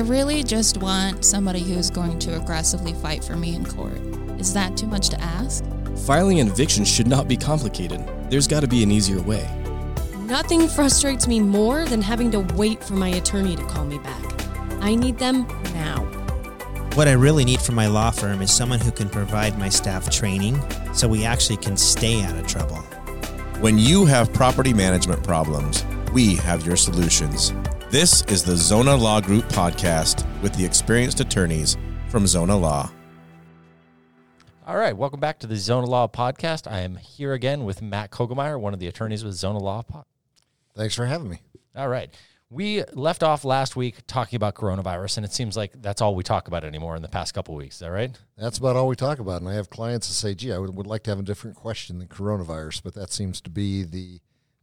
I really just want somebody who's going to aggressively fight for me in court. Is that too much to ask? Filing an eviction should not be complicated. There's got to be an easier way. Nothing frustrates me more than having to wait for my attorney to call me back. I need them now. What I really need from my law firm is someone who can provide my staff training so we actually can stay out of trouble. When you have property management problems, we have your solutions. This is the Zona Law Group podcast with the experienced attorneys from Zona Law. All right, welcome back to the Zona Law podcast. I am here again with Matt Koglmeier, one of the attorneys with Zona Law. Thanks for having me. All right. We left off last week talking about coronavirus, and it seems like that's all we talk about anymore in the past couple weeks. Is that right? That's about all we talk about. And I have clients that say, gee, I would, would like to have a different question than coronavirus, but that seems to be the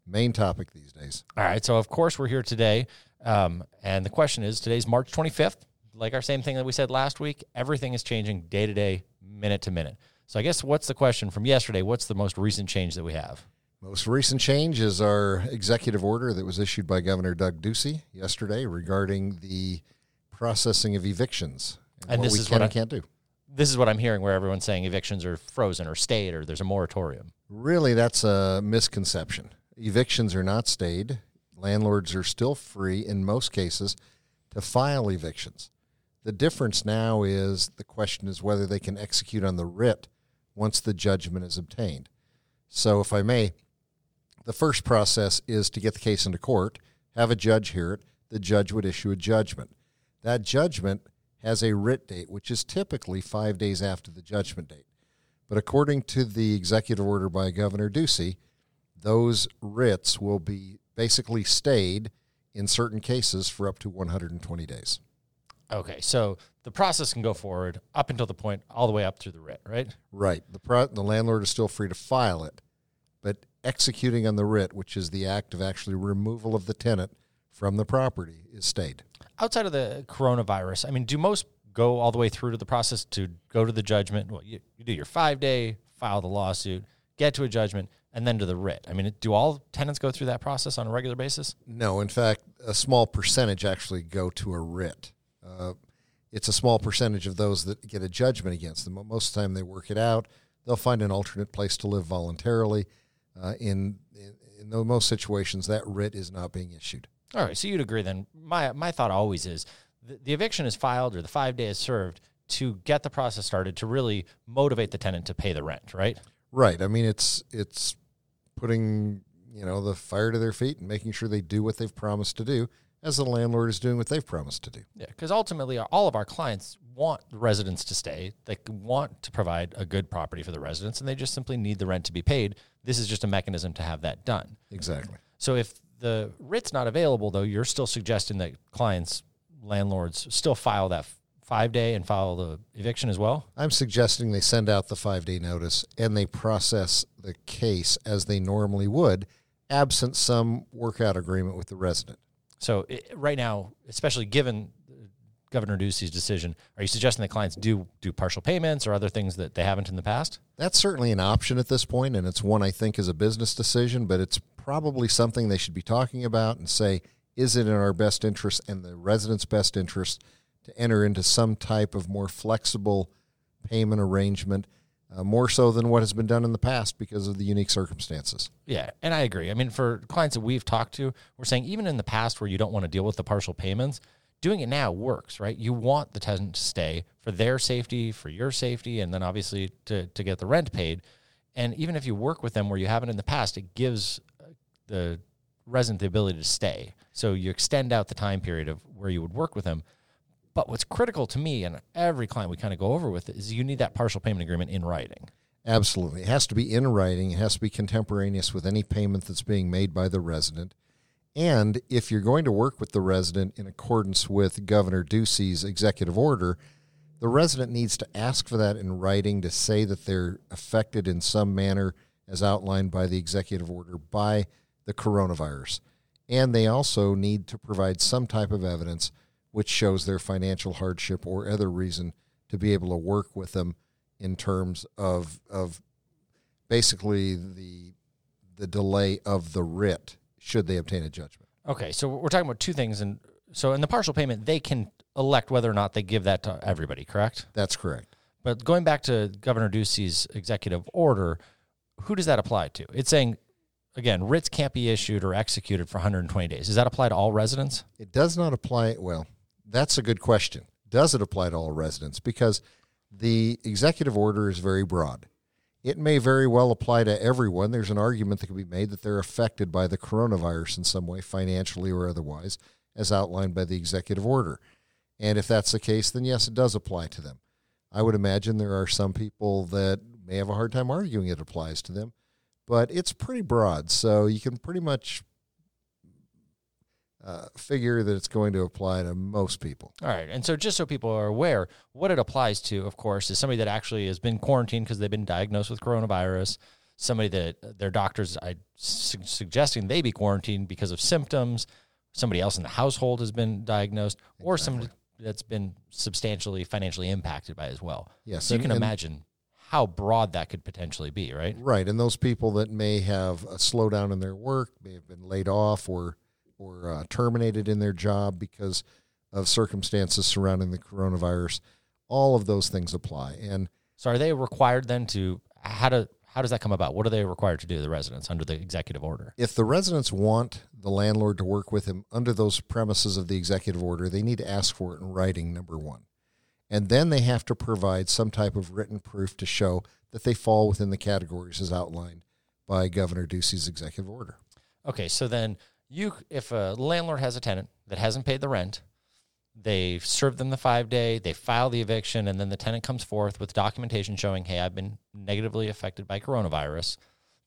main topic these days. All right. So, of course, we're here today. Um, and the question is today's March 25th. Like our same thing that we said last week, everything is changing day to day, minute to minute. So, I guess what's the question from yesterday? What's the most recent change that we have? Most recent change is our executive order that was issued by Governor Doug Ducey yesterday regarding the processing of evictions and, and what this we is can what I, can't do. This is what I'm hearing where everyone's saying evictions are frozen or stayed or there's a moratorium. Really, that's a misconception. Evictions are not stayed. Landlords are still free in most cases to file evictions. The difference now is the question is whether they can execute on the writ once the judgment is obtained. So, if I may, the first process is to get the case into court, have a judge hear it. The judge would issue a judgment. That judgment has a writ date, which is typically five days after the judgment date. But according to the executive order by Governor Ducey, those writs will be basically stayed in certain cases for up to 120 days. Okay, so the process can go forward up until the point, all the way up through the writ, right? Right. The pro- the landlord is still free to file it, but executing on the writ, which is the act of actually removal of the tenant from the property, is stayed. Outside of the coronavirus, I mean, do most go all the way through to the process to go to the judgment? Well, you, you do your five day, file the lawsuit, get to a judgment, and then to the writ. I mean, do all tenants go through that process on a regular basis? No. In fact, a small percentage actually go to a writ. Uh, it's a small percentage of those that get a judgment against them. Most of the time, they work it out. They'll find an alternate place to live voluntarily. Uh, in, in, in the most situations, that writ is not being issued. All right, so you'd agree then. My my thought always is the, the eviction is filed or the five days served to get the process started to really motivate the tenant to pay the rent, right? Right. I mean, it's it's putting you know the fire to their feet and making sure they do what they've promised to do, as the landlord is doing what they've promised to do. Yeah, because ultimately, all of our clients want the residents to stay. They want to provide a good property for the residents, and they just simply need the rent to be paid. This is just a mechanism to have that done. Exactly. So if the writ's not available, though, you're still suggesting that clients, landlords, still file that five day and file the eviction as well? I'm suggesting they send out the five day notice and they process the case as they normally would, absent some workout agreement with the resident. So it, right now, especially given Governor Ducey's decision, are you suggesting that clients do do partial payments or other things that they haven't in the past? That's certainly an option at this point, and it's one I think is a business decision, but it's probably something they should be talking about and say, is it in our best interest and the residents' best interest to enter into some type of more flexible payment arrangement, uh, more so than what has been done in the past because of the unique circumstances? Yeah, and I agree. I mean, for clients that we've talked to, we're saying even in the past where you don't want to deal with the partial payments, doing it now works, right? You want the tenant to stay for their safety, for your safety, and then obviously to, to get the rent paid. And even if you work with them where you haven't in the past, it gives the resident the ability to stay. So you extend out the time period of where you would work with them. But what's critical to me and every client we kind of go over with is you need that partial payment agreement in writing. Absolutely. It has to be in writing. It has to be contemporaneous with any payment that's being made by the resident. And if you're going to work with the resident in accordance with Governor Ducey's executive order, the resident needs to ask for that in writing to say that they're affected in some manner as outlined by the executive order by the coronavirus. And they also need to provide some type of evidence which shows their financial hardship or other reason to be able to work with them in terms of of basically the the delay of the writ should they obtain a judgment. Okay, so we're talking about two things, and so in the partial payment, they can elect whether or not they give that to everybody, correct? That's correct. But going back to Governor Ducey's executive order, who does that apply to? It's saying, again, writs can't be issued or executed for 120 days. Does that apply to all residents? It does not apply. Well, that's a good question. Does it apply to all residents? Because the executive order is very broad. It may very well apply to everyone. There's an argument that can be made that they're affected by the coronavirus in some way, financially or otherwise, as outlined by the executive order. And if that's the case, then yes, it does apply to them. I would imagine there are some people that may have a hard time arguing it applies to them, but it's pretty broad. So you can pretty much uh, figure that it's going to apply to most people. All right. And so, just so people are aware, what it applies to, of course, is somebody that actually has been quarantined because they've been diagnosed with coronavirus, somebody that their doctors are su- suggesting they be quarantined because of symptoms, somebody else in the household has been diagnosed, or somebody that's been substantially financially impacted by it as well. Yes, So, you can and- imagine how broad that could potentially be, right? Right, and those people that may have a slowdown in their work, may have been laid off or or uh, terminated in their job because of circumstances surrounding the coronavirus, all of those things apply. And So, are they required then to, how, do, how does that come about? What are they required to do, the residents, under the executive order? if the residents want the landlord to work with them under those premises of the executive order, they need to ask for it in writing, number one. And then they have to provide some type of written proof to show that they fall within the categories as outlined by Governor Ducey's executive order. Okay, so then you, if a landlord has a tenant that hasn't paid the rent, they serve them the five day, they file the eviction, and then the tenant comes forth with documentation showing, hey, I've been negatively affected by coronavirus.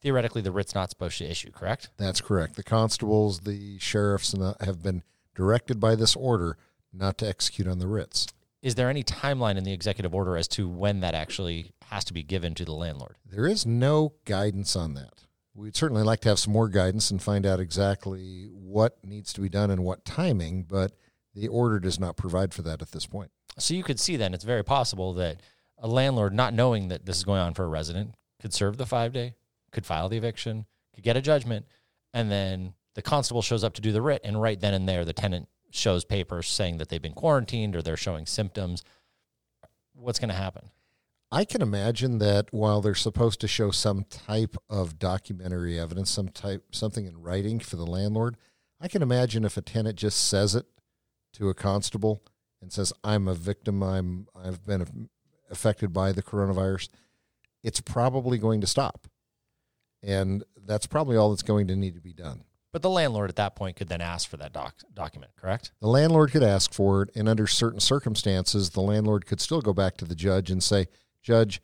Theoretically, the writ's not supposed to issue, correct? That's correct. The constables, the sheriffs, have been directed by this order not to execute on the writs. Is there any timeline in the executive order as to when that actually has to be given to the landlord? There is no guidance on that. We'd certainly like to have some more guidance and find out exactly what needs to be done and what timing, but the order does not provide for that at this point. So you could see then it's very possible that a landlord, not knowing that this is going on for a resident, could serve the five day, could file the eviction, could get a judgment, and then the constable shows up to do the writ, and right then and there, the tenant shows papers saying that they've been quarantined or they're showing symptoms. What's going to happen? I can imagine that while they're supposed to show some type of documentary evidence, some type something in writing for the landlord, I can imagine if a tenant just says it to a constable and says, "I'm a victim. I'm I've been affected by the coronavirus," it's probably going to stop, and that's probably all that's going to need to be done. But the landlord at that point could then ask for that doc- document, correct? The landlord could ask for it, and under certain circumstances, the landlord could still go back to the judge and say, Judge,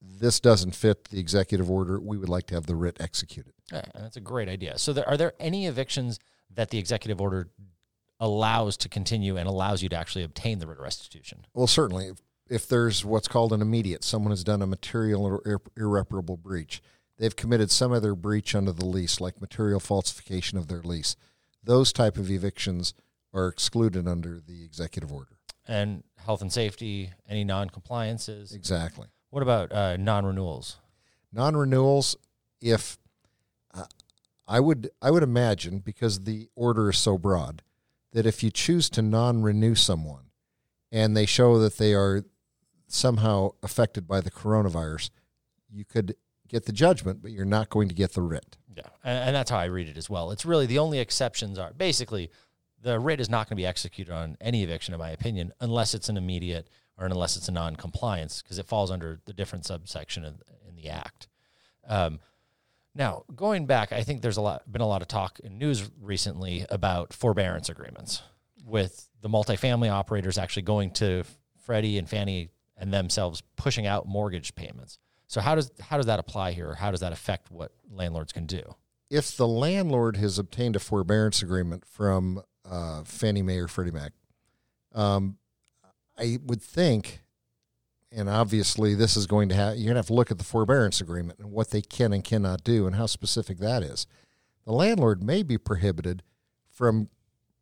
this doesn't fit the executive order. We would like to have the writ executed. Yeah, that's a great idea. So, there, are there any evictions that the executive order allows to continue and allows you to actually obtain the writ of restitution? Well, certainly, if, if there's what's called an immediate, someone has done a material or ir- irreparable breach, they've committed some other breach under the lease, like material falsification of their lease. Those type of evictions are excluded under the executive order. And health and safety, any non-compliances? Exactly. What about uh, non-renewals? non-renewals if uh, i would i would imagine because the order is so broad that if you choose to non-renew someone and they show that they are somehow affected by the coronavirus you could get the judgment but you're not going to get the writ Yeah, and, and that's how I read it as well. It's really the only exceptions are basically the writ is not going to be executed on any eviction, in my opinion, unless it's an immediate or unless it's a non-compliance, because it falls under the different subsection in, in the act. Um, now, going back, I think there's a lot been a lot of talk in news recently about forbearance agreements with the multifamily operators actually going to Freddie and Fannie and themselves pushing out mortgage payments. So how does how does that apply here? Or how does that affect what landlords can do? if the landlord has obtained a forbearance agreement from uh, Fannie Mae or Freddie Mac, um, I would think, and obviously this is going to have you're going to have to look at the forbearance agreement and what they can and cannot do and how specific that is. The landlord may be prohibited from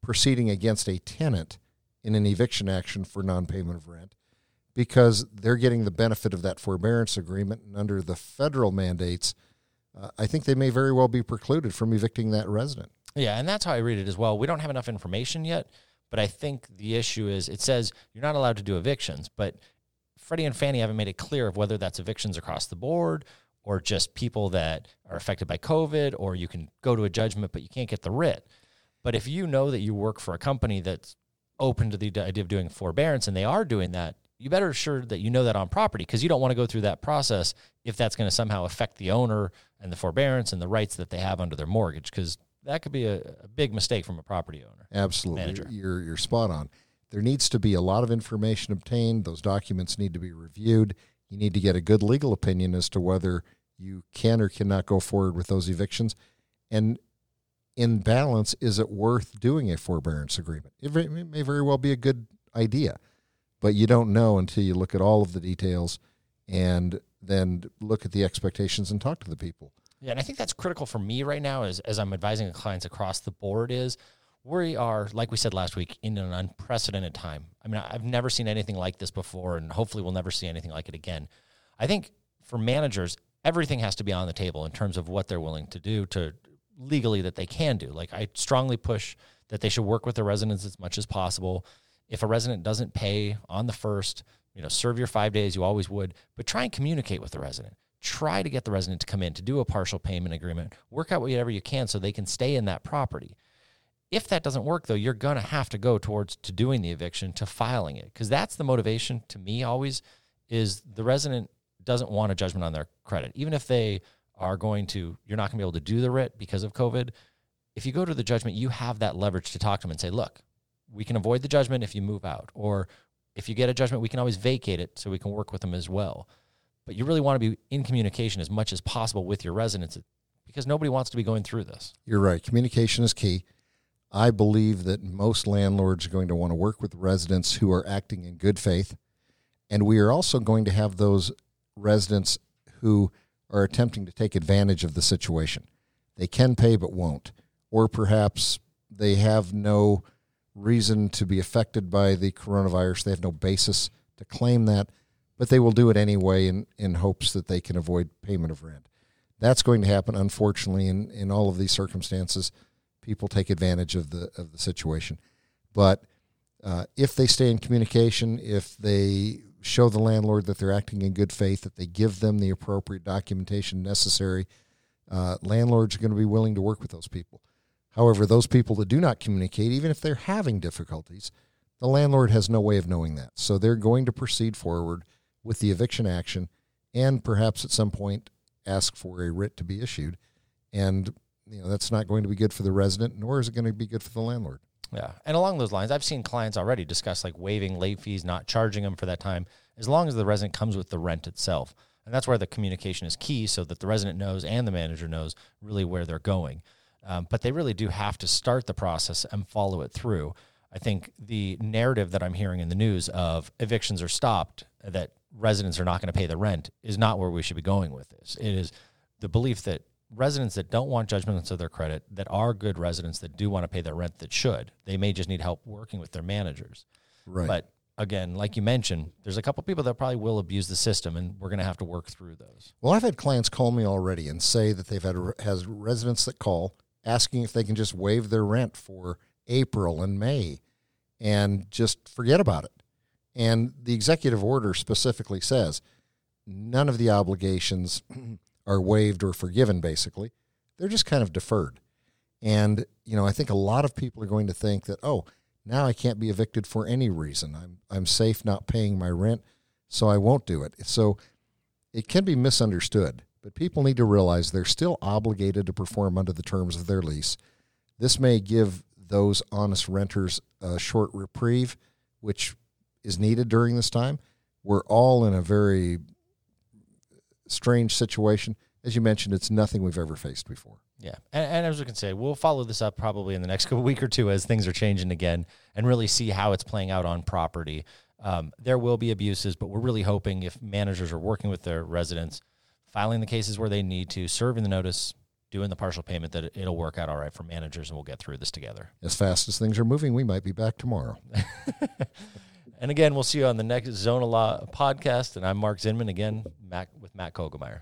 proceeding against a tenant in an eviction action for non-payment of rent because they're getting the benefit of that forbearance agreement and under the federal mandates uh, I think they may very well be precluded from evicting that resident. Yeah, and that's how I read it as well. We don't have enough information yet, But I think the issue is it says you're not allowed to do evictions, but Freddie and Fannie haven't made it clear of whether that's evictions across the board or just people that are affected by COVID, or you can go to a judgment, but you can't get the writ. But if you know that you work for a company that's open to the idea of doing forbearance and they are doing that, you better sure that you know that on property because you don't want to go through that process if that's going to somehow affect the owner and the forbearance and the rights that they have under their mortgage because that could be a, a, big mistake from a property owner. Absolutely. Manager. You're, you're spot on. There needs to be a lot of information obtained. Those documents need to be reviewed. You need to get a good legal opinion as to whether you can or cannot go forward with those evictions. And in balance, is it worth doing a forbearance agreement? It may very well be a good idea, but you don't know until you look at all of the details and then look at the expectations and talk to the people. Yeah, and I think that's critical for me right now as, as I'm advising clients across the board is we are, like we said last week, in an unprecedented time. I mean, I've never seen anything like this before, and hopefully we'll never see anything like it again. I think for managers, everything has to be on the table in terms of what they're willing to do to legally that they can do. Like I strongly push that they should work with the residents as much as possible. If a resident doesn't pay on the first, you know, serve your five days, you always would, but try and communicate with the resident. Try to get the resident to come in to do a partial payment agreement. Work out whatever you can so they can stay in that property. If that doesn't work though, you're going to have to go towards to doing the eviction to filing it because that's the motivation to me always is the resident doesn't want a judgment on their credit. Even if they are going to, you're not going to be able to do the writ because of COVID. If you go to the judgment, you have that leverage to talk to them and say, look, we can avoid the judgment if you move out. Or if you get a judgment, we can always vacate it so we can work with them as well. But you really want to be in communication as much as possible with your residents because nobody wants to be going through this. You're right. Communication is key. I believe that most landlords are going to want to work with residents who are acting in good faith. And we are also going to have those residents who are attempting to take advantage of the situation. They can pay but won't. Or perhaps they have no reason to be affected by the coronavirus. They have no basis to claim that, but they will do it anyway in, in hopes that they can avoid payment of rent. That's going to happen, unfortunately, in, in all of these circumstances. People take advantage of the of the situation. But uh, if they stay in communication, if they show the landlord that they're acting in good faith, that they give them the appropriate documentation necessary, uh, landlords are going to be willing to work with those people. However, those people that do not communicate, even if they're having difficulties, the landlord has no way of knowing that. So they're going to proceed forward with the eviction action and perhaps at some point ask for a writ to be issued. And you know that's not going to be good for the resident, nor is it going to be good for the landlord. Yeah. And along those lines, I've seen clients already discuss like waiving late fees, not charging them for that time, as long as the resident comes with the rent itself. And that's where the communication is key so that the resident knows and the manager knows really where they're going. Um, but they really do have to start the process and follow it through. I think the narrative that I'm hearing in the news of evictions are stopped, that residents are not going to pay the rent, is not where we should be going with this. It is the belief that residents that don't want judgments of their credit, that are good residents that do want to pay their rent, that should. They may just need help working with their managers. Right. But again, like you mentioned, there's a couple people that probably will abuse the system, and we're going to have to work through those. Well, I've had clients call me already and say that they've had has residents that call asking if they can just waive their rent for April and May, and just forget about it. And the executive order specifically says none of the obligations are waived or forgiven, basically. They're just kind of deferred. And, you know, I think a lot of people are going to think that, oh, now I can't be evicted for any reason. I'm, I'm safe not paying my rent, so I won't do it. So it can be misunderstood, but people need to realize they're still obligated to perform under the terms of their lease. This may give those honest renters a short reprieve, which is needed during this time. We're all in a very strange situation. As you mentioned, it's nothing we've ever faced before. Yeah, and, and, as we can say, we'll follow this up probably in the next week or two as things are changing again, and really see how it's playing out on property. Um, there will be abuses, but we're really hoping if managers are working with their residents, filing the cases where they need to, serving the notice, doing the partial payment, that it'll work out all right for managers, and we'll get through this together. As fast as things are moving, we might be back tomorrow. and again, we'll see you on the next Zona Law podcast. And I'm Mark Zinman again, Matt, with Matt Koglmeier.